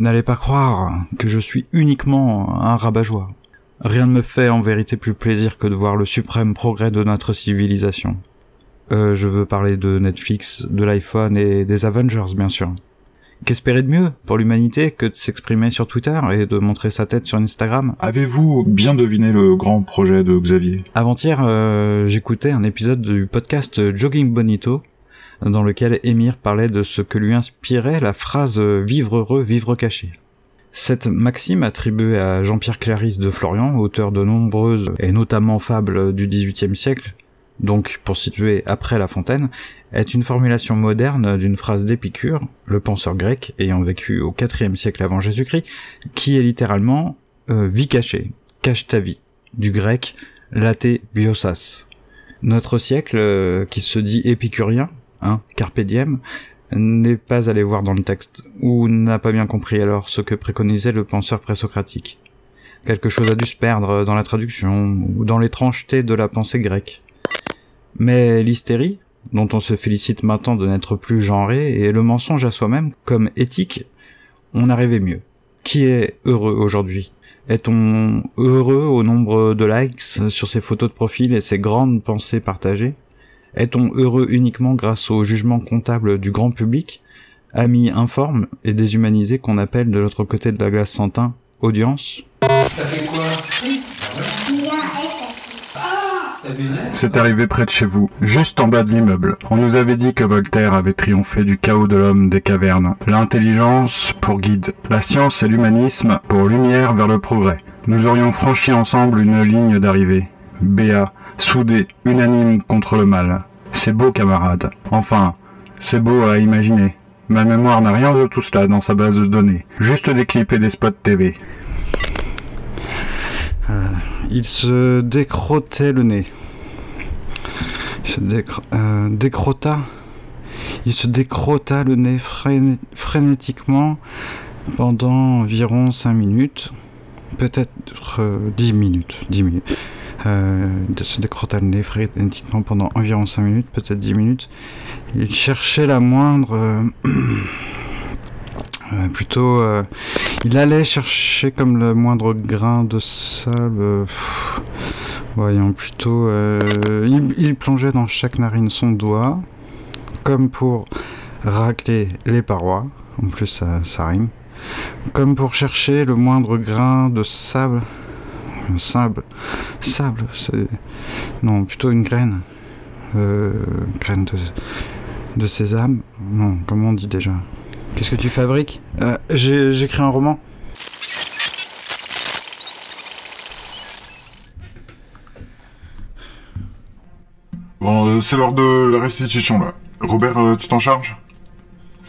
N'allez pas croire que je suis uniquement un rabat-joie. Rien ne me fait en vérité plus plaisir que de voir le suprême progrès de notre civilisation. Euh, je veux parler de Netflix, de l'iPhone et des Avengers, bien sûr. Qu'espérer de mieux pour l'humanité que de s'exprimer sur Twitter et de montrer sa tête sur Instagram? Avez-vous bien deviné le grand projet de Xavier? Avant-hier, euh, j'écoutais un épisode du podcast Jogging Bonito, dans lequel Émir parlait de ce que lui inspirait la phrase Vivre heureux, vivre caché. Cette maxime attribuée à Jean-Pierre Clarisse de Florian, auteur de nombreuses et notamment fables du XVIIIe siècle, donc pour situer après La Fontaine, est une formulation moderne d'une phrase d'Épicure, le penseur grec ayant vécu au IVe siècle avant Jésus-Christ, qui est littéralement euh, vie cachée, cache ta vie, du grec laté biosas. Notre siècle, euh, qui se dit épicurien, hein, carpe diem, n'est pas allé voir dans le texte, ou n'a pas bien compris alors ce que préconisait le penseur présocratique. Quelque chose a dû se perdre dans la traduction, ou dans l'étrangeté de la pensée grecque. Mais l'hystérie, dont on se félicite maintenant de n'être plus genré, et le mensonge à soi-même comme éthique, on arrivait mieux. Qui est heureux aujourd'hui? Est-on heureux au nombre de likes sur ses photos de profil et ses grandes pensées partagées? Est-on heureux uniquement grâce au jugement comptable du grand public Amis informes et déshumanisés qu'on appelle de l'autre côté de la glace santin audience? Ça fait quoi? C'est arrivé près de chez vous, juste en bas de l'immeuble. On nous avait dit que Voltaire avait triomphé du chaos de l'homme des cavernes. L'intelligence pour guide, la science et l'humanisme pour lumière vers le progrès. Nous aurions franchi ensemble une ligne d'arrivée. Béat, soudés, unanimes contre le mal. C'est beau, camarade. Enfin, c'est beau à imaginer. Ma mémoire n'a rien de tout cela dans sa base de données. Juste des clips et des spots TV. Euh, il se décrottait le nez. Il se euh, décrotta. Il se décrotta le nez frén- frénétiquement pendant environ 5 minutes. Peut-être euh, 10 minutes. 10 minutes. Euh, il se décrotta le nez frénétiquement pendant environ 5 minutes, peut-être 10 minutes. Il cherchait la moindre. euh, euh, plutôt. il allait chercher comme le moindre grain de sable. voyons plutôt. il, plongeait dans chaque narine son doigt, comme pour racler les parois. En plus, ça rime. Comme pour chercher le moindre grain de sable. Sable. Sable, c'est. Non, plutôt une graine. Euh, graine de, de sésame. Non, comment on dit déjà? Qu'est-ce que tu fabriques? Euh, J'écris un roman. Bon, euh, c'est l'heure de la restitution, là. Robert, euh, tu t'en charges?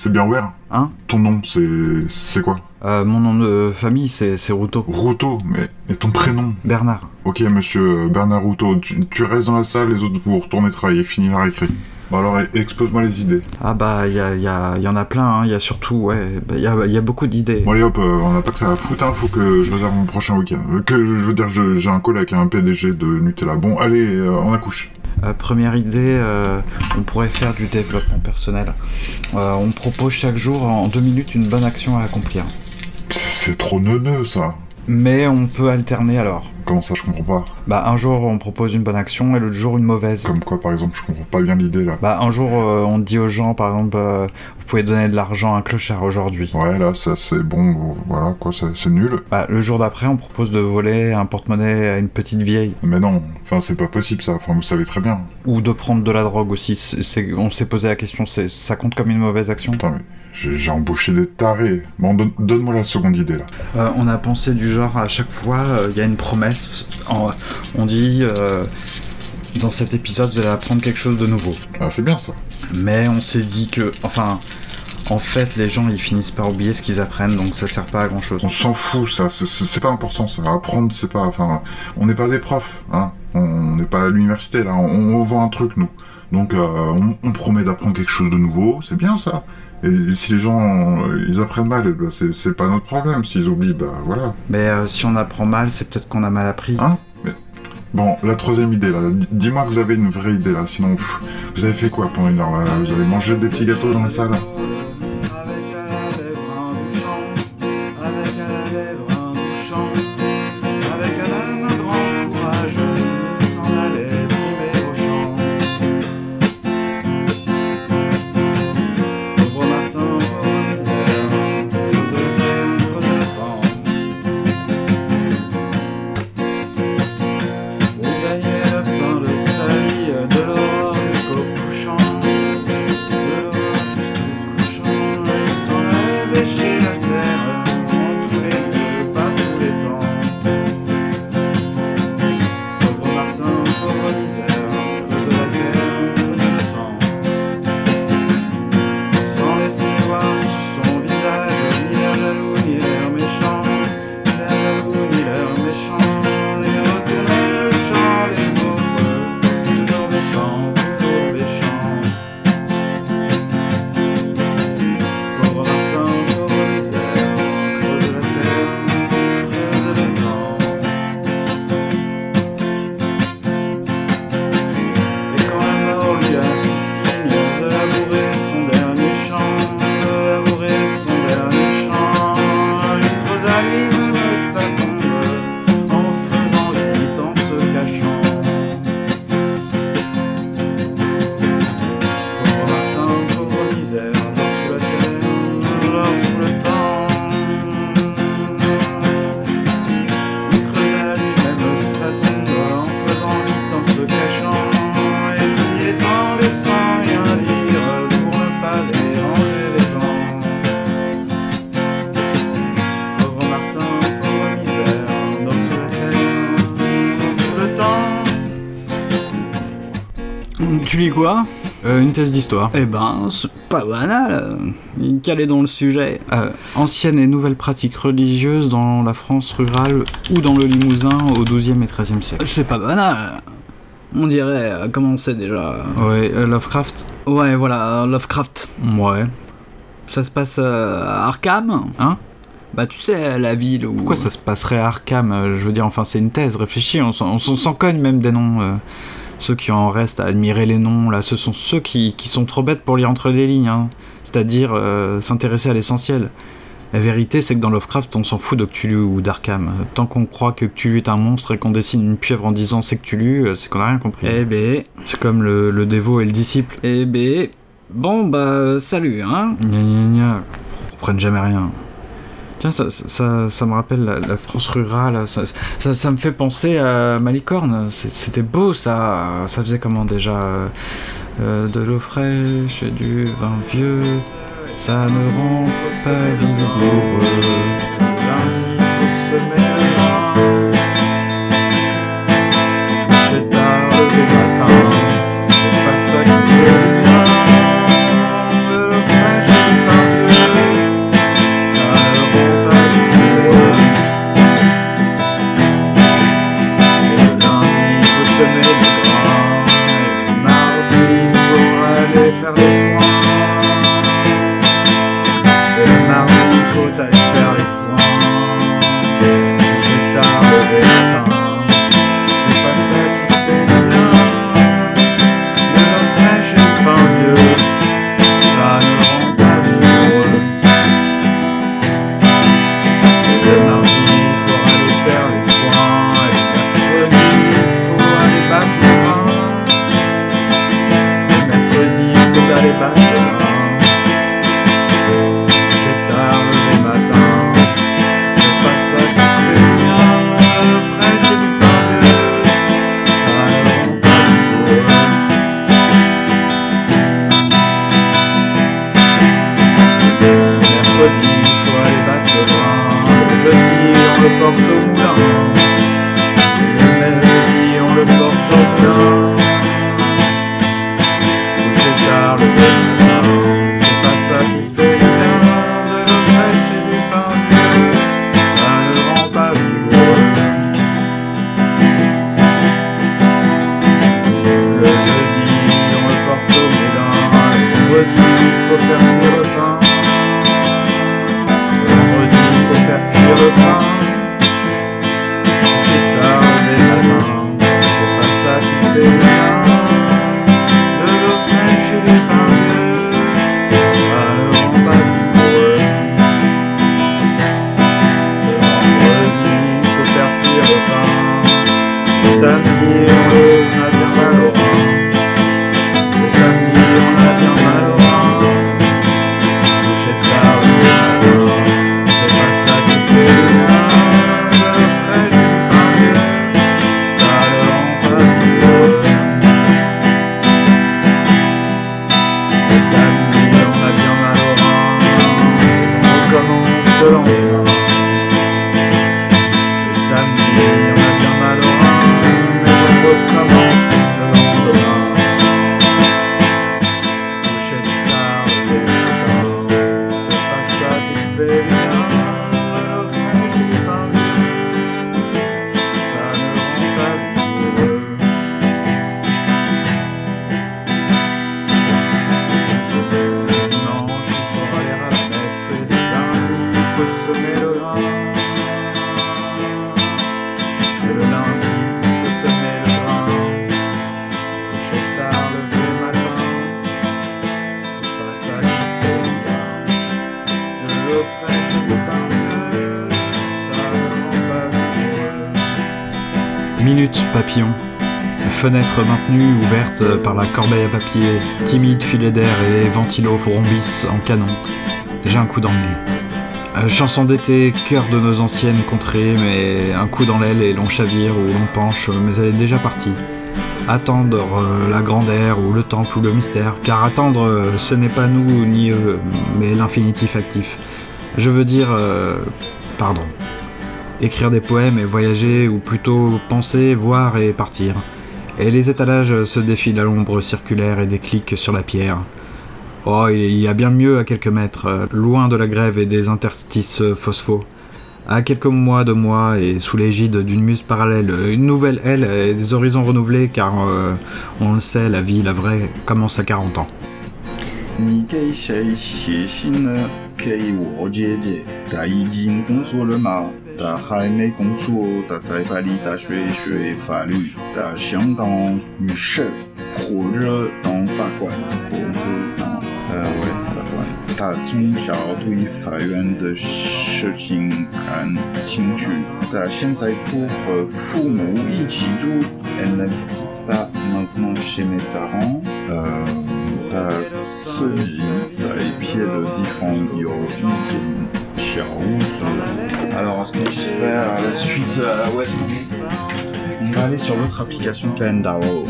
C'est bien Robert Hein Ton nom, c'est... c'est quoi Euh, Mon nom de famille, c'est Routot. Routot, mais... Et ton prénom Bernard. Ok, monsieur Bernard Routot, tu, tu restes dans la salle, les autres vous retournez travailler, fini la récré. Bon alors, e- expose-moi les idées. Ah bah, il y, a- y, a- y en a plein, hein. il y a surtout, ouais, il y, a, y a beaucoup d'idées. Bon allez hop, euh, on n'a pas que ça à foutre, hein, faut que je réserve mon prochain week-end. Euh, que, je veux dire, j'ai un collègue, un PDG de Nutella. Bon, allez, euh, on accouche. Euh, première idée, euh, on pourrait faire du développement personnel. Euh, on propose chaque jour en deux minutes une bonne action à accomplir. C'est trop neuneux, ça. Mais on peut alterner alors. Comment ça, je comprends pas Bah un jour on propose une bonne action et l'autre jour une mauvaise. Comme quoi, par exemple, je comprends pas bien l'idée, là. Bah un jour euh, on dit aux gens par exemple euh, vous pouvez donner de l'argent à un clochard aujourd'hui. Ouais, là, ça, c'est bon, voilà, quoi, c'est nul. Bah, le jour d'après on propose de voler un porte-monnaie à une petite vieille. Mais non, enfin, c'est pas possible, ça. Enfin, vous savez très bien. Ou de prendre de la drogue aussi. On s'est posé la question, ça compte comme une mauvaise action? Putain, mais j'ai embauché des tarés. Bon, donne- donne-moi la seconde idée, là. Euh, On a pensé du genre à chaque fois il y a une promesse. en- on dit euh, dans cet épisode vous allez apprendre quelque chose de nouveau. Ah, c'est bien, ça. Mais on s'est dit que, enfin, en fait, les gens ils finissent par oublier ce qu'ils apprennent, donc ça sert pas à grand chose. On s'en fout, ça. C'est- pas important, ça. Apprendre, c'est pas... Enfin, on n'est pas des profs, hein. On n'est pas à l'université, là. On, on vend un truc, nous. Donc, euh, on, on promet d'apprendre quelque chose de nouveau. C'est bien, ça. Et si les gens, euh, ils apprennent mal, ben, c'est pas notre problème. S'ils oublient, bah voilà. Mais euh, si on apprend mal, c'est peut-être qu'on a mal appris. Hein? Mais- Bon, la troisième idée, là. Dis-moi que vous avez une vraie idée, là. Sinon, pff, vous avez fait quoi pendant une heure, là? Vous avez mangé des petits gâteaux dans la salle? Lis quoi euh, Une thèse d'histoire. Eh ben, c'est pas banal. Est dans le sujet euh, Anciennes et nouvelles pratiques religieuses dans la France rurale ou dans le Limousin au XIIe et XIIIe siècle. C'est pas banal. On dirait, euh, comment c'est déjà Ouais, euh, Lovecraft Ouais, voilà, Lovecraft. Ouais. Ça se passe euh, à Arkham Hein Bah, tu sais, la ville où. Pourquoi ça se passerait à Arkham Je veux dire, enfin, c'est une thèse, réfléchis, on s'en on s'en cogne même des noms. euh. Ceux qui en restent à admirer les noms, là, ce sont ceux qui, qui sont trop bêtes pour lire entre les lignes, hein. c'est-à-dire euh, s'intéresser à l'essentiel. La vérité, c'est que dans Lovecraft, on s'en fout de Cthulhu ou d'Arkham. Tant qu'on croit que Cthulhu est un monstre et qu'on dessine une pieuvre en disant c'est Cthulhu, euh, c'est qu'on a rien compris. Eh ben, C'est comme le, le dévot et le disciple. eh ben. Bon, bah, salut, hein. Gna gna gna, on comprenne jamais rien. Tiens, ça, me rappelle la, France rurale, ça, me fait penser à Malicorne, c'était beau ça, ça faisait comment déjà? Euh, De l'eau fraîche et du vin vieux, ça ne rend pas vigoureux. Papillon. Fenêtre maintenue ouverte par la corbeille à papier, timide filet d'air et ventilos rhombissent en canon. J'ai un coup dans chanson d'été, cœur de nos anciennes contrées, mais un coup dans l'aile et l'on chavire ou l'on penche, mais elle est déjà partie. Attendre euh, la grande ère ou le temple ou le mystère, car attendre, euh, ce n'est pas nous ni eux, mais l'infinitif actif. Je veux dire, euh, pardon. Écrire des poèmes et voyager, ou plutôt penser, voir et partir. Et les étalages se défilent à l'ombre circulaire et décliquent sur la pierre. Oh, il y a bien mieux à quelques mètres, euh, loin de la grève et des interstices phospho. À quelques mois de moi et sous l'égide d'une muse parallèle, une nouvelle aile et des horizons renouvelés car euh, on le sait, la vie, la vraie, commence à 40 ans. 你给谁写信呢？给我姐姐，她已经工作了吗？她还没工作，她在巴黎大学学法律，她想当律师或者当法官，或者当呃喂法官。她从小对法院的事情感兴趣，她现在不和父母一起住，elle n'habite pas maintenant chez mes parents。呃，她自己在别的地方有一间 cher Alors, ce qu'on va faire la suite, euh, ouais, on va aller sur l'autre application Calendaro,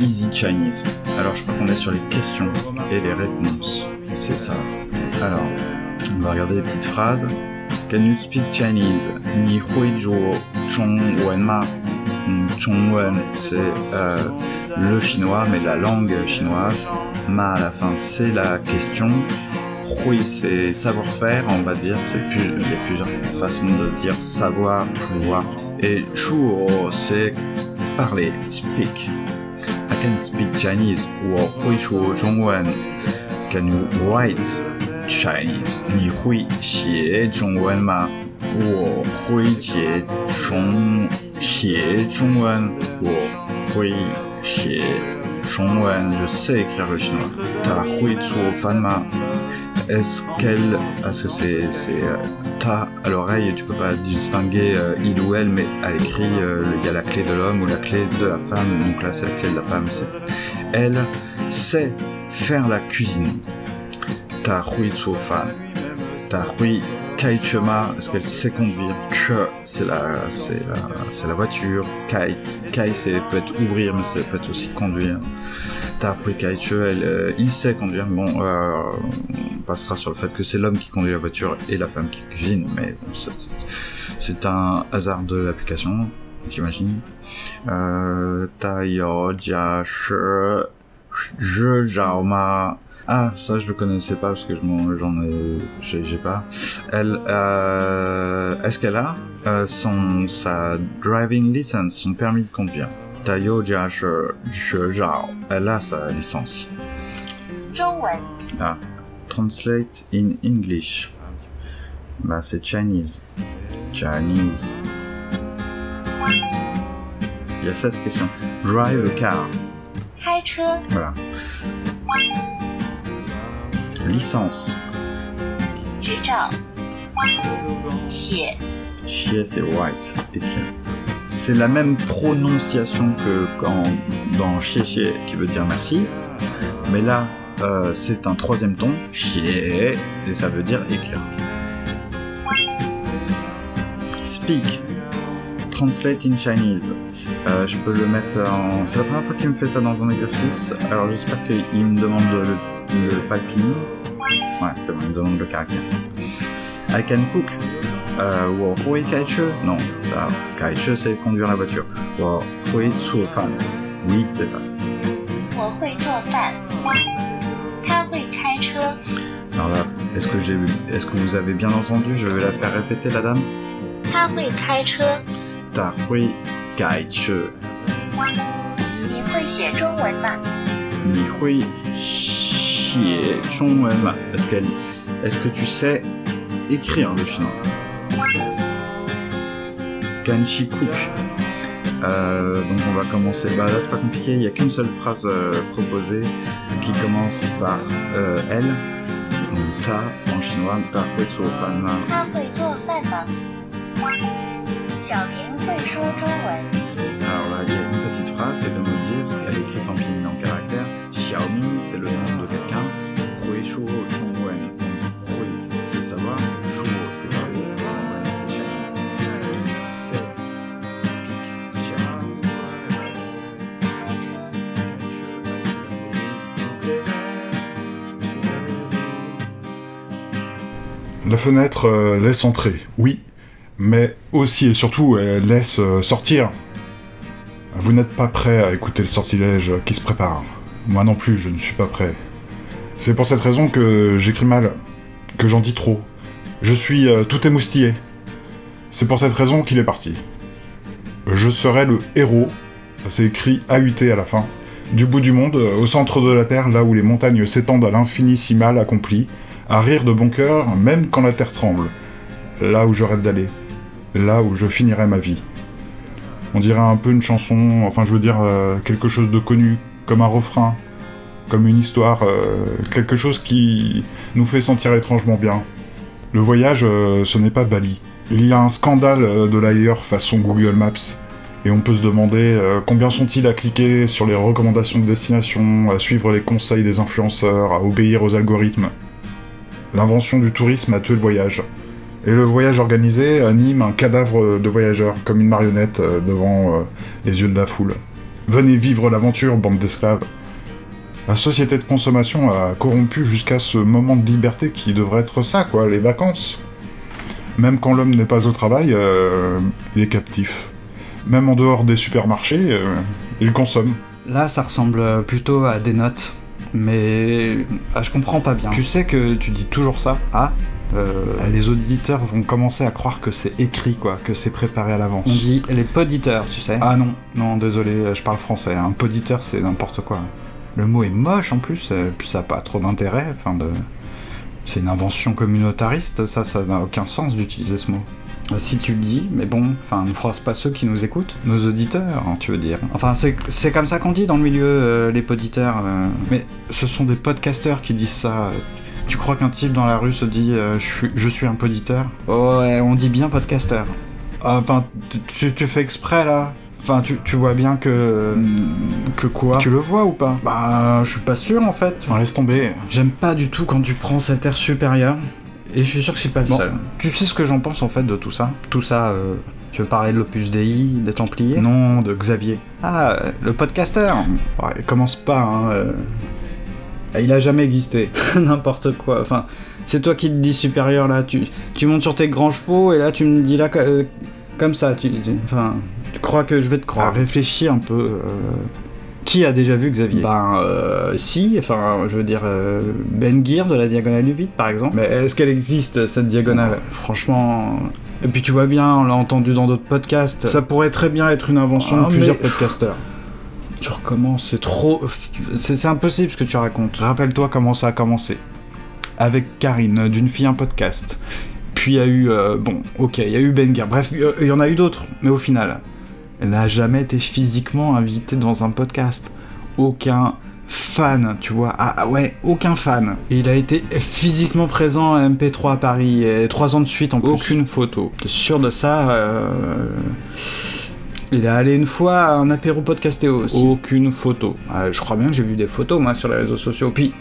Easy Chinese. Alors, je crois qu'on est sur les questions et les réponses. C'est ça. Alors, on va regarder les petites phrases. Can you speak Chinese? Ni hui chong wen ma. Mm, chong wen, c'est euh, le chinois, mais la langue chinoise. Ma à la fin, c'est la question Hui, c'est savoir-faire, on va dire. C'est plus, il y a plusieurs façons de dire savoir, pouvoir. Et Shuo, c'est parler, speak. I can speak Chinese. 我会说中文. Can you write Chinese? 你会写中文吗？我会写中写中文。我会写中文。Je sais écrire le chinois. 他会做饭吗 ？Est-ce qu'elle. Est-ce que c'est. euh, ta à l'oreille, tu peux pas distinguer euh, il ou elle, mais à l'écrit, euh, il y a la clé de l'homme ou la clé de la femme. Donc là, c'est la clé de la femme. C'est elle sait faire la cuisine. Ta hui. Ta hui kaichema. Est-ce qu'elle sait conduire Che, c'est la, c'est la, c'est la voiture. Kai, kai, c'est peut être ouvrir, mais ça peut être aussi conduire. Ta hui kaiche, elle, euh, il sait conduire. Bon, euh, on passera sur le fait que c'est l'homme qui conduit la voiture et la femme qui cuisine, mais bon, c'est, c'est un hasard de l'application, j'imagine. Euh, ta yo jia je zhao ma. Ah, ça je le connaissais pas parce que je j'en ai, j'ai pas. Elle, euh, est-ce qu'elle a euh, son sa driving license, son permis de conduire? Elle a sa licence. Ah, translate in English. Bah c'est Chinese. Chinese. Il y a 16 questions. Drive a car. Voilà. Licence. Chier, c'est white, écrit. C'est la même prononciation que quand, dans chier chier qui veut dire merci, mais là euh, c'est un troisième ton, chier, et ça veut dire écrire. Speak, translate in Chinese. Euh, je peux le mettre en. C'est la première fois qu'il me fait ça dans un exercice, alors j'espère qu'il me demande de le le Palpini. Ouais, ça me demande le caractère. I can cook. Euh, hui kaichu. Non, ça, kaichu c'est conduire la voiture. Wo hui tsu. Oui, c'est ça. Alors là, est-ce que j'ai, est-ce que vous avez bien entendu? Je vais la faire répéter, la dame. Ta hui kaichu. Ni hui qui est-ce qu'elle, est-ce que tu sais écrire le chinois? Kanchi Cook. Euh, donc on va commencer. Bah là c'est pas compliqué. Il y a qu'une seule phrase euh, proposée qui commence par euh, elle. Donc ta en chinois ta fan alors là, il y a une petite phrase qu'elle demande dire, parce qu'elle écrite en pinyin en caractère. Xiaomi, c'est le nom de quelqu'un. Hui Shuo Chongwen. Donc Hui, c'est savoir. Shuo, c'est parler. Chongwen, c'est Chinese. Il sait. La fenêtre euh, laisse entrer. Oui, mais aussi et surtout laisse euh, sortir. Vous n'êtes pas prêt à écouter le sortilège qui se prépare. Moi non plus, je ne suis pas prêt. C'est pour cette raison que j'écris mal, que j'en dis trop. Je suis euh, tout émoustillé. C'est pour cette raison qu'il est parti. Je serai le héros, c'est écrit AUT à la fin, du bout du monde, euh, au centre de la Terre, là où les montagnes s'étendent à l'infini si mal accompli, à rire de bon cœur, même quand la Terre tremble. Là où je rêve d'aller. Là où je finirai ma vie. On dirait un peu une chanson, enfin je veux dire euh, quelque chose de connu, comme un refrain, comme une histoire, euh, quelque chose qui nous fait sentir étrangement bien. Le voyage, euh, ce n'est pas Bali. Il y a un scandale de l'ailleurs façon Google Maps. Et on peut se demander combien sont-ils à cliquer sur les recommandations de destination, à suivre les conseils des influenceurs, à obéir aux algorithmes. L'invention du tourisme a tué le voyage. Et le voyage organisé anime un cadavre de voyageurs, comme une marionnette euh, devant euh, les yeux de la foule. Venez vivre l'aventure, bande d'esclaves. La société de consommation a corrompu jusqu'à ce moment de liberté qui devrait être ça, quoi, les vacances. Même quand l'homme n'est pas au travail, euh, il est captif. Même en dehors des supermarchés, euh, il consomme. Là, ça ressemble plutôt à des notes. Mais ah, je comprends pas bien. Tu sais que tu dis toujours ça. Ah euh, les auditeurs vont commencer à croire que c'est écrit, quoi, que c'est préparé à l'avance. On dit les poditeurs, tu sais. Ah non, non, désolé, je parle français. Un poditeur, c'est n'importe quoi. Le mot est moche en plus, euh, puis ça n'a pas trop d'intérêt. Enfin, de... c'est une invention communautariste, ça, ça n'a aucun sens d'utiliser ce mot. Euh, Si tu le dis, mais bon, enfin, ne froisse pas ceux qui nous écoutent, nos auditeurs, hein, tu veux dire. Enfin, c'est c'est comme ça qu'on dit dans le milieu, euh, les poditeurs. euh. Mais ce sont des podcasteurs qui disent ça. Tu crois qu'un type dans la rue se dit euh, je, suis, je suis un poditeur Ouais, on dit bien podcasteur. Ah, Enfin, tu- fais exprès là Enfin, tu, tu vois bien que. Que quoi Tu le vois ou pas Bah, je suis pas sûr en fait. Bon, laisse tomber. J'aime pas du tout quand tu prends cet air supérieur. Et je suis sûr que c'est pas le Bon. seul. Tu sais ce que j'en pense en fait de tout ça Tout ça, euh, tu veux parler de l'Opus Dei, des Templiers Non, de Xavier. Ah, euh, le podcasteur Ouais, commence pas, hein. euh. Il a jamais existé. N'importe quoi. Enfin, c'est toi qui te dis supérieur là. Tu, tu montes sur tes grands chevaux et là tu me dis là euh, comme ça. Tu, tu- enfin, tu crois que je vais te croire Réfléchis un peu. euh. Qui a déjà vu Xavier? Ben, euh, si, enfin, je veux dire, euh, Ben Gear de la Diagonale du Vide, par exemple. Mais est-ce qu'elle existe, cette diagonale? Franchement... Et puis tu vois bien, on l'a entendu dans d'autres podcasts, ça pourrait très bien être une invention Ah, de plusieurs mais- podcasteurs. Tu recommences, c'est trop... C'est impossible ce que tu racontes. Rappelle-toi comment ça a commencé. Avec Karine, d'une fille un podcast. Puis il y a eu... euh, bon, ok, il y a eu Ben Gear. Bref, il y- il y en a eu d'autres, mais au final... Elle n'a jamais été physiquement invitée dans un podcast. Aucun fan, tu vois. Ah ah ouais, aucun fan. Et il a été physiquement présent à MP3 à Paris, et trois ans de suite en plus. Aucune photo. T'es sûr de ça euh, Il est allé une fois à un apéro podcasté aussi. Aucune photo. Ah, je crois bien que j'ai vu des photos, moi, sur les réseaux sociaux. Puis,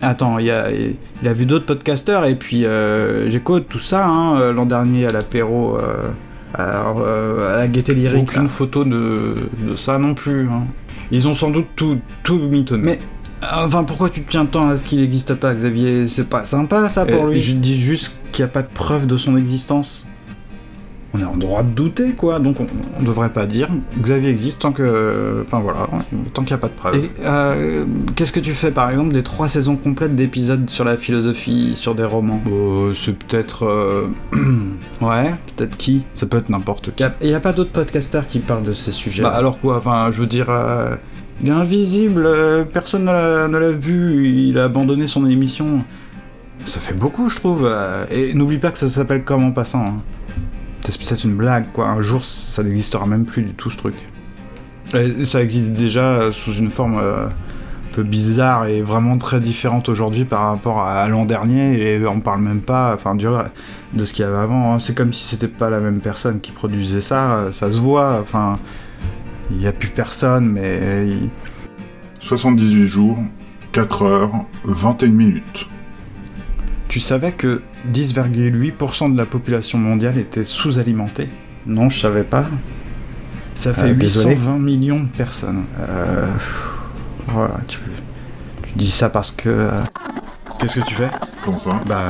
attends, il, a, il a vu d'autres podcasteurs, et puis euh, j'écoute tout ça, hein, euh, l'an dernier à l'apéro... euh, à, euh, à la gaieté lyrique. Aucune photo de, de ça non plus. hein. Ils ont sans doute tout, tout mitonné. Mais enfin, pourquoi tu tiens tant à ce qu'il n'existe pas, Xavier? C'est pas sympa ça pour lui? Je dis juste qu'il n'y a pas de preuve de son existence. On est en droit de douter, quoi. Donc on, on devrait pas dire Xavier existe tant que, enfin voilà, tant qu'il n'y a pas de preuve. Et euh, qu'est-ce que tu fais, par exemple, des trois saisons complètes d'épisodes sur la philosophie, sur des romans? Euh, C'est peut-être, euh, ouais, peut-être qui? Ça peut être n'importe qui. Et il n'y a pas d'autres podcasteurs qui parlent de ces sujets. Bah alors quoi Enfin, je veux dire. euh, il est invisible, personne ne l'a- vu, il a abandonné son émission. Ça fait beaucoup, je trouve. Et n'oublie pas que ça s'appelle Comme en passant. hein. C'est peut-être une blague, quoi. Un jour, ça n'existera même plus du tout, ce truc. Ça existe déjà euh, sous une forme euh, un peu bizarre et vraiment très différente aujourd'hui par rapport à, l'an dernier. Et on parle même pas, enfin, de ce qu'il y avait avant. hein. C'est comme si c'était pas la même personne qui produisait ça. euh, Ça se voit, enfin. Il n'y a plus personne, mais. il- 78 jours, 4 heures, 21 minutes. Tu savais que 10,8% de la population mondiale était sous-alimentée? Non, je savais pas. Ça fait Euh, désolé. 820 millions de personnes. Euh, voilà, tu, tu dis ça parce que... euh, Qu'est-ce que tu fais? Comment ça Bah,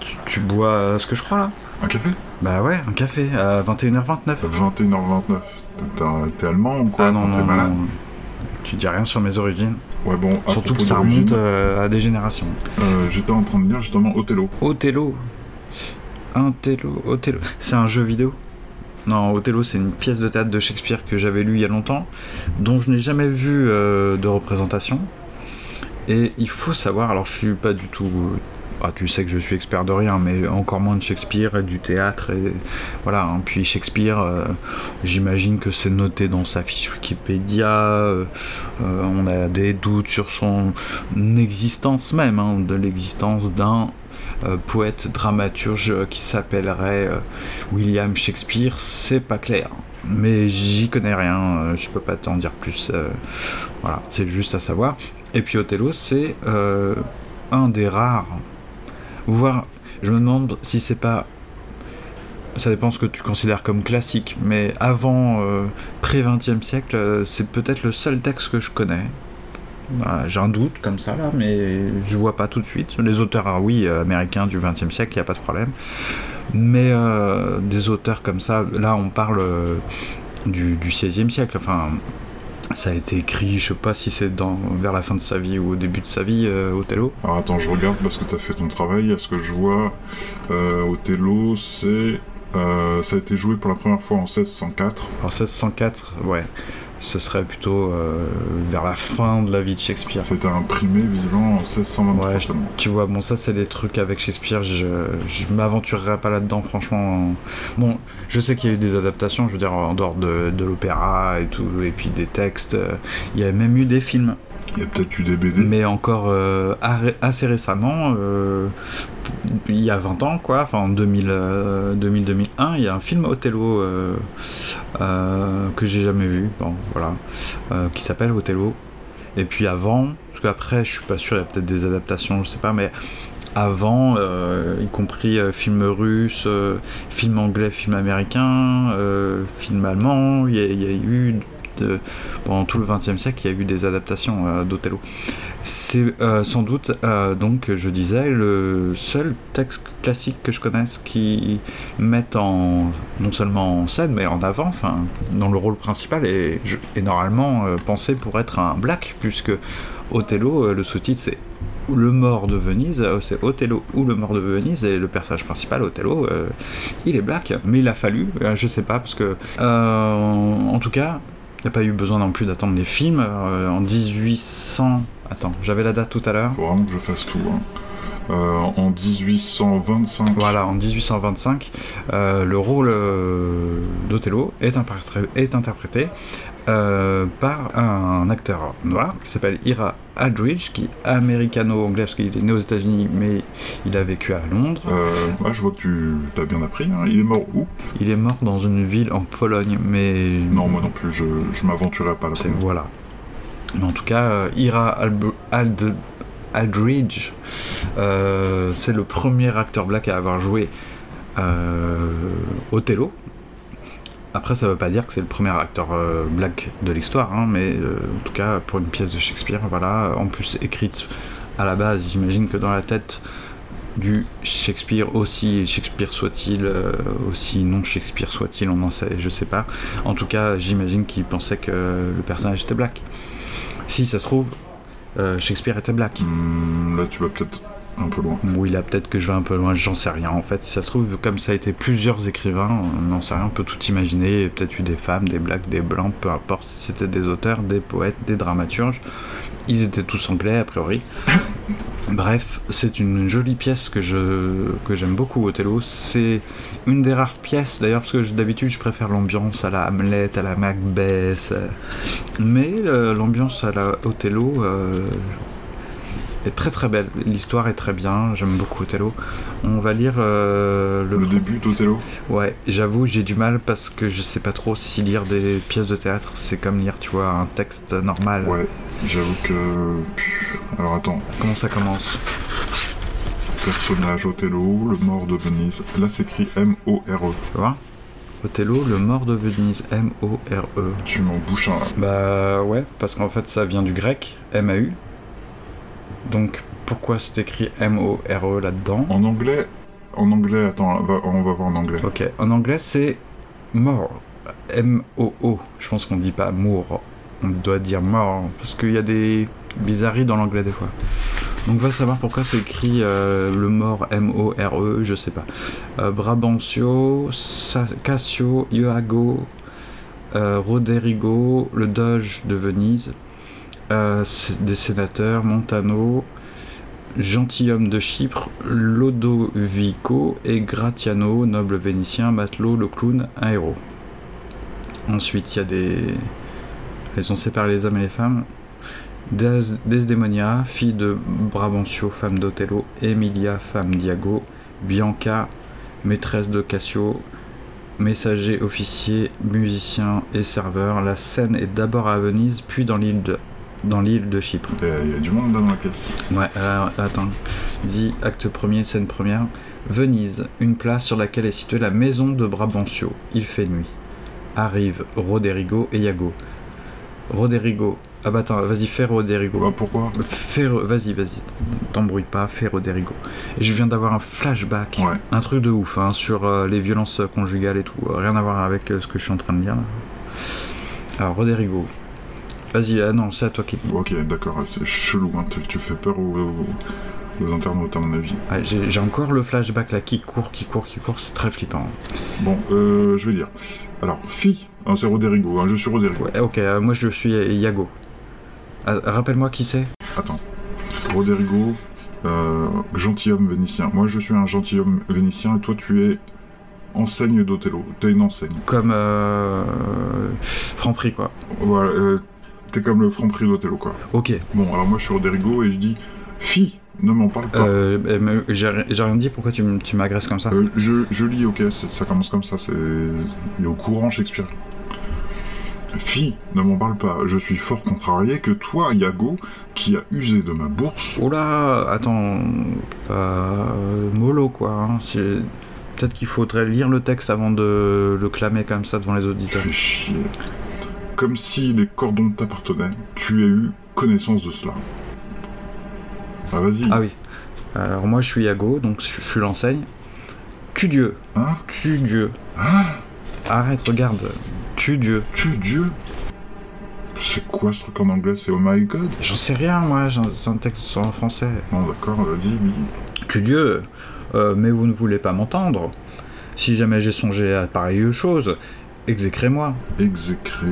tu, tu bois euh, ce que je crois là Un café? Bah ouais, un café à 21h29. 21h29. T'es- T'es allemand ou quoi? Ah non, T'es non, malade? non. Tu dis rien sur mes origines. Ouais, bon. Surtout que ça remonte euh, à des générations. euh, J'étais en train de dire justement Othello. Othello. Othello, Othello. C'est un jeu vidéo Non, Othello, c'est une pièce de théâtre de Shakespeare que j'avais lue il y a longtemps, dont je n'ai jamais vu euh, de représentation. Et il faut savoir, alors je suis pas du tout. Ah, tu sais que je suis expert de rien, mais encore moins de Shakespeare et du théâtre. Et voilà. hein. Puis Shakespeare, euh, j'imagine que c'est noté dans sa fiche Wikipédia. euh, euh, on a des doutes sur son existence même, hein, de l'existence d'un poète dramaturge qui s'appellerait William Shakespeare, c'est pas clair. Mais j'y connais rien, je peux pas t'en dire plus. voilà, c'est juste à savoir. Et puis Othello, c'est un des rares. Voire, je me demande si c'est pas. Ça dépend ce que tu considères comme classique, mais avant, euh, pré-20e siècle, euh, c'est peut-être le seul texte que je connais. Bah, J'ai un doute comme ça là, mais je vois pas tout de suite. Les auteurs, ah oui, euh, américains du XXe siècle, il n'y a pas de problème. Mais des auteurs comme ça, là on parle du, du XVIe siècle. Enfin, ça a été écrit, je sais pas si c'est dans vers la fin de sa vie ou au début de sa vie, euh, Othello. Alors attends, je regarde parce que t'as fait ton travail. À ce que je vois, euh, Othello, c'est. Euh, ça a été joué pour la première fois en 1604. Alors 1604, ouais, ce serait plutôt euh, vers la fin de la vie de Shakespeare. C'était imprimé visiblement en 1623 Ouais, je- tu vois, bon, ça, c'est des trucs avec Shakespeare, je, je m'aventurerai pas là-dedans, franchement. Bon, je sais qu'il y a eu des adaptations, je veux dire, en dehors de, de l'opéra et tout, et puis des textes. euh, Il y a même eu des films, Il y a peut-être eu des BD. mais encore euh, assez récemment, euh, il y a 20 ans, quoi, enfin en 2000, euh, 2000-2001, il y a un film Othello euh, que j'ai jamais vu, bon, voilà, qui s'appelle Othello. Et puis avant, parce qu'après, je suis pas sûr, il y a peut-être des adaptations, je sais pas, mais avant, y compris euh, film russe, euh, film anglais, film américain, euh, film allemand, il y, a- il y a eu, de- pendant tout le XXe siècle, il y a eu des adaptations euh, d'Othello. C'est euh, sans doute, euh, donc, je disais, le seul texte classique que je connaisse qui met en, non seulement en scène, mais en avant, enfin, dans le rôle principal, et normalement euh, pensé pour être un black, puisque Othello, euh, le sous-titre, c'est le mort de Venise, euh, c'est Othello ou le mort de Venise, et le personnage principal, Othello, euh, il est black, mais il a fallu, euh, je sais pas, parce que, euh, en tout cas, n'y a pas eu besoin non plus d'attendre les films. euh, en 1800. Attends, j'avais la date tout à l'heure. Faut vraiment que je fasse tout. hein. Euh, en 1825. Voilà, en 1825, euh, le rôle euh, d'Othello est, est interprété par un acteur noir qui s'appelle Ira Aldridge, qui est américano-anglais parce qu'il est né aux États-Unis, mais il a vécu à Londres. Euh, ouais, je vois que tu as bien appris. hein. Il est mort où? Il est mort dans une ville en Pologne, mais Non, moi non plus, je, je m'aventurerai pas là-dedans. voilà. Mais en tout cas, euh, Ira Alb- Ald- Aldridge, euh, c'est le premier acteur black à avoir joué Othello. Après, ça veut pas dire que c'est le premier acteur euh, black de l'histoire, hein, mais euh, en tout cas pour une pièce de Shakespeare, voilà, en plus écrite à la base, j'imagine que dans la tête du Shakespeare, aussi Shakespeare soit-il, euh, aussi non Shakespeare soit-il, on en sait, je sais pas. En tout cas, j'imagine qu'il pensait que le personnage était black. Si ça se trouve, Shakespeare était black. Hmm, là, tu vas peut-être un peu loin. Oui, là peut-être que je vais un peu loin, j'en sais rien en fait. Si ça se trouve, comme ça a été plusieurs écrivains, on n'en sait rien, on peut tout imaginer. Il y a peut-être eu des femmes, des blacks, des blancs, peu importe. C'était des auteurs, des poètes, des dramaturges. Ils étaient tous anglais a priori. Bref, c'est une jolie pièce que je que j'aime beaucoup Othello. C'est une des rares pièces d'ailleurs parce que d'habitude je préfère l'ambiance à la Hamlet, à la Macbeth, euh, mais euh, l'ambiance à la Othello euh, est très très belle. L'histoire est très bien. J'aime beaucoup Othello. On va lire euh, le, Le début d'Othello Ouais, j'avoue, j'ai du mal parce que je sais pas trop si lire des pièces de théâtre, c'est comme lire, tu vois, un texte normal. Ouais, j'avoue que. Alors attends, Comment ça commence? Personnage Othello, le mort de Venise. Là, c'est écrit M-O-R-E. Tu vois? Othello, le mort de Venise, M-O-R-E. Tu m'en bouches un. Bah ouais, parce qu'en fait ça vient du grec, M-A-U. Donc pourquoi c'est écrit M-O-R-E là-dedans En anglais, En anglais, attends, va- on va voir en anglais. Ok, en anglais c'est more. M-O-O. Je pense qu'on dit pas mour. On doit dire mort. Parce qu'il y a des bizarreries dans l'anglais des fois. Donc va savoir pourquoi c'est écrit euh, le mort M-O-R-E, je sais pas. Euh, Brabantio, Sa- Cassio, Iago, euh, Roderigo, le Doge de Venise, des sénateurs, Montano, gentilhomme de Chypre, Lodovico et Gratiano, noble vénitien, matelot, le clown, un héros. Ensuite, il y a des. Elles ont séparé les hommes et les femmes. Des- Desdemonia, fille de Brabantio, femme d'Othello, Emilia, femme d'Iago, Bianca, maîtresse de Cassio, messager, officier, musicien et serveur. La scène est d'abord à Venise, puis dans l'île de, dans l'île de Chypre. Il y a- il y a du monde dans la pièce. Ouais, alors, attends. Dit acte premier, scène première. Venise, une place sur laquelle est située la maison de Brabantio. Il fait nuit. Arrivent Roderigo et Iago. Roderigo. Ah bah attends, vas-y, fais Roderigo. Bah, pourquoi Fais, vas-y, vas-y, t'embrouille pas, fais Roderigo. Et je viens d'avoir un flashback, Ouais. un truc de ouf, hein, sur euh, les violences conjugales et tout. Rien à voir avec euh, ce que je suis en train de dire. là. Alors, Roderigo. Vas-y, ah non, c'est à toi qui. Ok, d'accord, c'est chelou, hein. tu, tu fais peur aux, aux- aux internautes à mon avis. Ah, J'ai encore le flashback là qui court, qui court, qui court, c'est très flippant. Bon, euh, je vais dire. Alors, fille, hein, c'est Roderigo, hein, je suis Roderigo. Ouais, ok, euh, moi je suis Iago. Ah, Rappelle-moi qui c'est Attends. Roderigo, euh, gentilhomme vénitien. Moi, je suis un gentilhomme vénitien et toi, tu es enseigne d'Othello. T'es une enseigne. Comme euh, Franprix quoi. Voilà, euh, t'es comme le franc prix d'Othello, quoi. Ok. Bon, alors moi, je suis Roderigo et je dis Fille, ne m'en parle pas. Euh, j'ai rien dit, pourquoi tu, m'agresses comme ça Euh, je, je lis, ok, ça commence comme ça, c'est. Il est au courant, Shakespeare. Fille, ne m'en parle pas. Je suis fort contrarié que toi, Iago, qui a usé de ma bourse. Oh là, attends, euh, mollo quoi. hein, Peut-être qu'il faudrait lire le texte avant de le clamer comme ça devant les auditeurs. Fais chier. Comme si les cordons t'appartenaient, tu as eu connaissance de cela. Ah, vas-y. Ah oui. Alors moi je suis Iago, donc je suis l'enseigne. Tu Dieu, Hein tu Dieu. Hein Arrête, regarde. Tu Dieu. Dieu C'est quoi ce truc en anglais? C'est Oh my god? J'en sais rien, moi, c'est un texte en français. Non, d'accord, vas-y, dis. Tu Dieu, euh, mais vous ne voulez pas m'entendre. Si jamais j'ai songé à pareille chose, exécrez-moi. Exécré.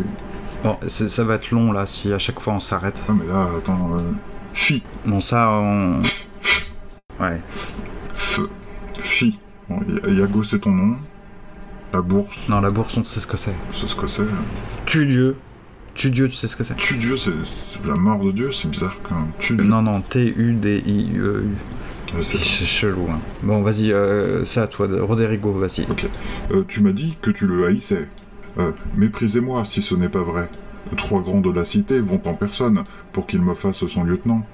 Bon, ça va être long là si à chaque fois on s'arrête. Ah, mais là, attends. Euh... Fille. Bon, ça, on. Ouais. F. Fille. Bon, I- Iago, c'est ton nom. La bourse, Non, la bourse, on sait ce que c'est. c'est ce que c'est. Tu Dieu. Tu Dieu, tu sais ce que c'est. Tu Dieu, c'est la mort de Dieu, c'est bizarre quand même. Tu Dieu. Non, non, T-U-D-I-E-U. C'est chelou, hein. Bon, vas-y, euh, c'est à toi, de... Roderigo, vas-y. pas. Euh, tu m'as dit que tu le haïssais. Euh, méprisez-moi si ce n'est pas vrai. Trois grands de la cité vont en personne pour qu'il me fasse son lieutenant.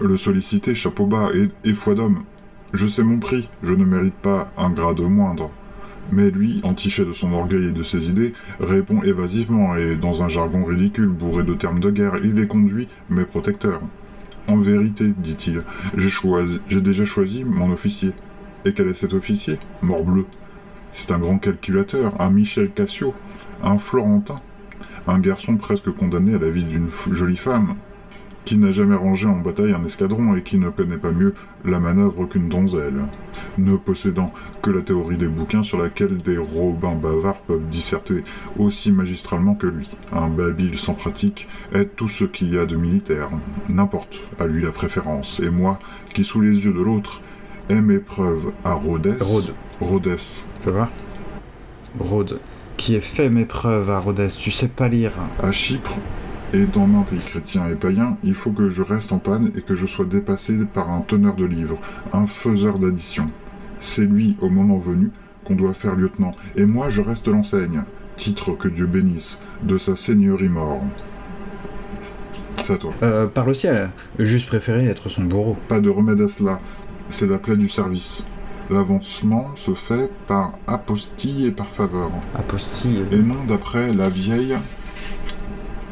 Le solliciter, chapeau bas et, foi d'homme. Je sais mon prix, je ne mérite pas un grade moindre. Mais lui, entiché de son orgueil et de ses idées, répond évasivement et, dans un jargon ridicule bourré de termes de guerre, il les conduit, mes protecteurs. En vérité, dit-il, j'ai déjà choisi mon officier. Et quel est cet officier? Morbleu. C'est un grand calculateur, un Michel Cassio, un Florentin, un garçon presque condamné à la vie d'une jolie femme, qui n'a jamais rangé en bataille un escadron et qui ne connaît pas mieux la manœuvre qu'une donzelle, ne possédant que la théorie des bouquins sur laquelle des robins bavards peuvent disserter aussi magistralement que lui. Un babil sans pratique est tout ce qu'il y a de militaire. N'importe, à lui la préférence. Et moi, qui sous les yeux de l'autre, ai mes preuves à Rhodes. Rhodes. Rhodes. Fais voir. Rhodes. Qui ait fait mes preuves à Rhodes, tu sais pas lire. À Chypre et dans un pays chrétien et païen, il faut que je reste en panne et que je sois dépassé par un teneur de livres, un faiseur d'addition. C'est lui, au moment venu, qu'on doit faire lieutenant, et moi je reste l'enseigne, titre que Dieu bénisse, de sa seigneurie mort. C'est à toi. Euh, par le ciel, juste préféré être son bourreau. Pas de remède à cela, c'est la plaie du service. L'avancement se fait par apostille et par faveur. Apostille. et non d'après la vieille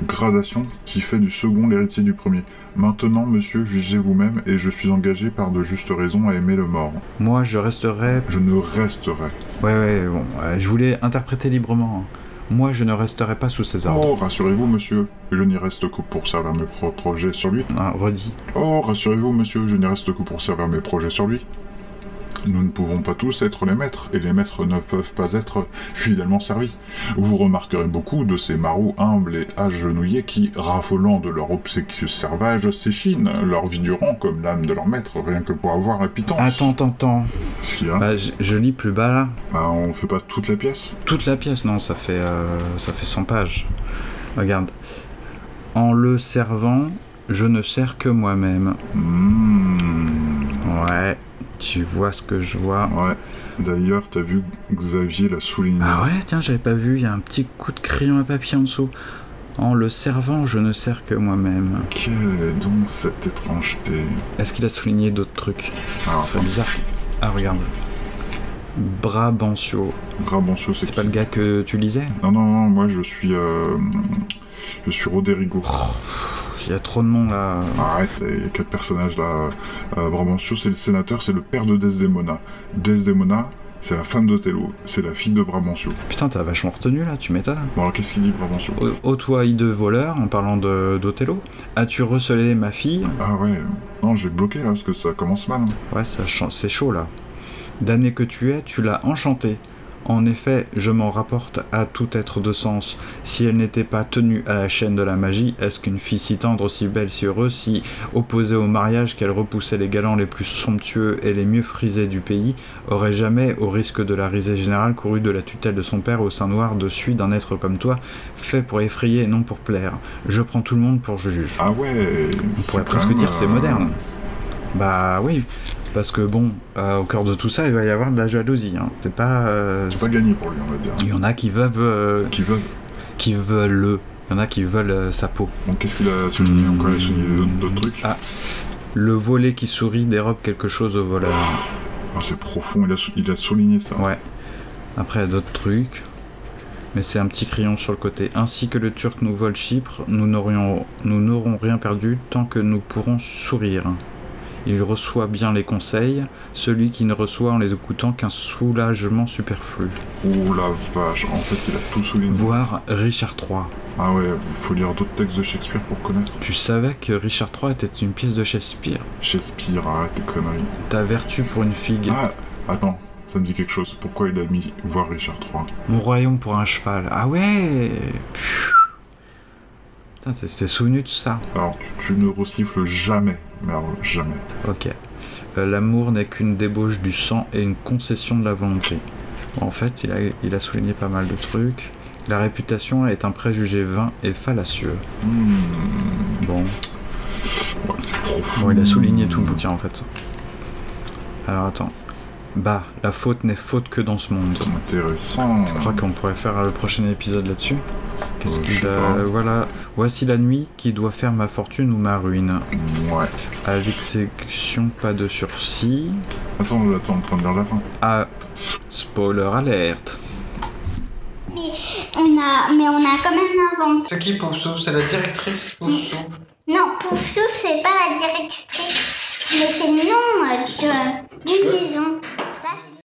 gradation qui fait du second l'héritier du premier. Maintenant, monsieur, jugez vous-même et je suis engagé par de justes raisons à aimer le mort. Moi, je resterai. Je ne resterai. Ouais, ouais, bon, euh, je voulais interpréter librement. hein. Moi, je ne resterai pas sous ses ordres. Oh, rassurez-vous, monsieur, je n'y reste que pour servir mes pro- projets sur lui. Ah, redis. Oh, rassurez-vous, monsieur, je n'y reste que pour servir mes projets sur lui. Nous ne pouvons pas tous être les maîtres, et les maîtres ne peuvent pas être fidèlement servis. Vous remarquerez beaucoup de ces marous humbles et agenouillés qui, raffolant de leur obséquieux servage, s'échinent leur vie durant comme l'âme de leur maître, rien que pour avoir impitance. Attends, attends, attends. Ce qu'il y a Bah, je, je lis plus bas là. Bah, on fait pas toutes les pièces Toute la pièce, non, ça fait, euh, ça fait 100 pages. Regarde. En le servant, je ne sers que moi-même. Mmh. Ouais, tu vois ce que je vois. Ouais. D'ailleurs, t'as vu Xavier l'a souligné. Ah ouais, tiens, j'avais pas vu, il y a un petit coup de crayon à papier en dessous. En le servant, je ne sers que moi-même. Quelle est donc cette étrangeté? Est-ce qu'il a souligné d'autres trucs? Alors, Ce serait bizarre. Ah, regarde. Brabancio. Brabancio, c'est C'est pas le gars que tu lisais? Non, non, non, moi je suis. Euh, je suis Roderigo. Il y a trop de noms là. Arrête, il y a quatre personnages là. Euh, Brabancio, c'est le sénateur, c'est le père de Desdemona. Desdemona, c'est la femme d'Othello, c'est la fille de Brabancio. Putain, t'as vachement retenu là, tu m'étonnes. Bon, alors qu'est-ce qu'il dit Brabancio Ô toi, hideux voleur, en parlant de- d'Othello, as-tu recelé ma fille? Ah ouais, non, j'ai bloqué là parce que ça commence mal. hein. Ouais, ça c'est chaud là. Damné que tu es, tu l'as enchantée. En effet, je m'en rapporte à tout être de sens. Si elle n'était pas tenue à la chaîne de la magie, est-ce qu'une fille si tendre, si belle, si heureuse, si opposée au mariage qu'elle repoussait les galants les plus somptueux et les mieux frisés du pays, aurait jamais, au risque de la risée générale, couru de la tutelle de son père au sein noir dessus d'un être comme toi, fait pour effrayer et non pour plaire Je prends tout le monde pour juge. Ah ouais On pourrait presque dire c'est moderne. Bah oui, parce que bon, euh, au cœur de tout ça, il va y avoir de la jalousie. Hein. C'est pas. euh, C'est pas gagné pour lui, on va dire. Il y en a qui veulent, euh, Qui veut qui veulent le. Il y en a qui veulent euh, sa peau. Donc qu'est-ce qu'il a souligné encore? Il a souligné d'autres- trucs? Ah. Le volet qui sourit dérobe quelque chose au voleur. Ah, C'est profond, il a, sou- il a souligné ça. Ouais. Après, il y a d'autres trucs. Mais c'est un petit crayon sur le côté. Ainsi que le Turc nous vole Chypre, nous n'aurions, nous n'aurons rien perdu tant que nous pourrons sourire. Il reçoit bien les conseils, celui qui ne reçoit en les écoutant qu'un soulagement superflu. Oh la vache, en fait il a tout souligné. Voir Richard III. Ah ouais, il faut lire d'autres textes de Shakespeare pour connaître. Tu savais que Richard III était une pièce de Shakespeare? Shakespeare, arrête tes conneries. Ta vertu pour une figue. Ah, attends, ça me dit quelque chose. Pourquoi il a mis voir Richard III Mon royaume pour un cheval. Ah ouais Putain, t'es souvenu de ça? Alors, tu, tu ne recifles jamais, alors jamais. Ok. Euh, L'amour n'est qu'une débauche du sang et une concession de la volonté. Bon, en fait, il a, il a souligné pas mal de trucs. La réputation est un préjugé vain et fallacieux. Hmm, Bon, ouais, c'est profond. bon il a souligné tout le bouquin en fait. Alors attends. Bah, la faute n'est faute que dans ce monde. Intéressant. Je crois qu'on pourrait faire le prochain épisode là-dessus. Qu'est-ce Euh, qu'il a... Voilà. Voici la nuit qui doit faire ma fortune ou ma ruine. Ouais. À l'exécution, pas de sursis. Attends, attends, en train de lire la fin. Ah, spoiler alerte. On a, mais on a quand même inventé. C'est qui Poufsou C'est la directrice Poufsou. Non, Pouf Souffle, c'est pas la directrice, mais c'est le nom euh, d'une maison.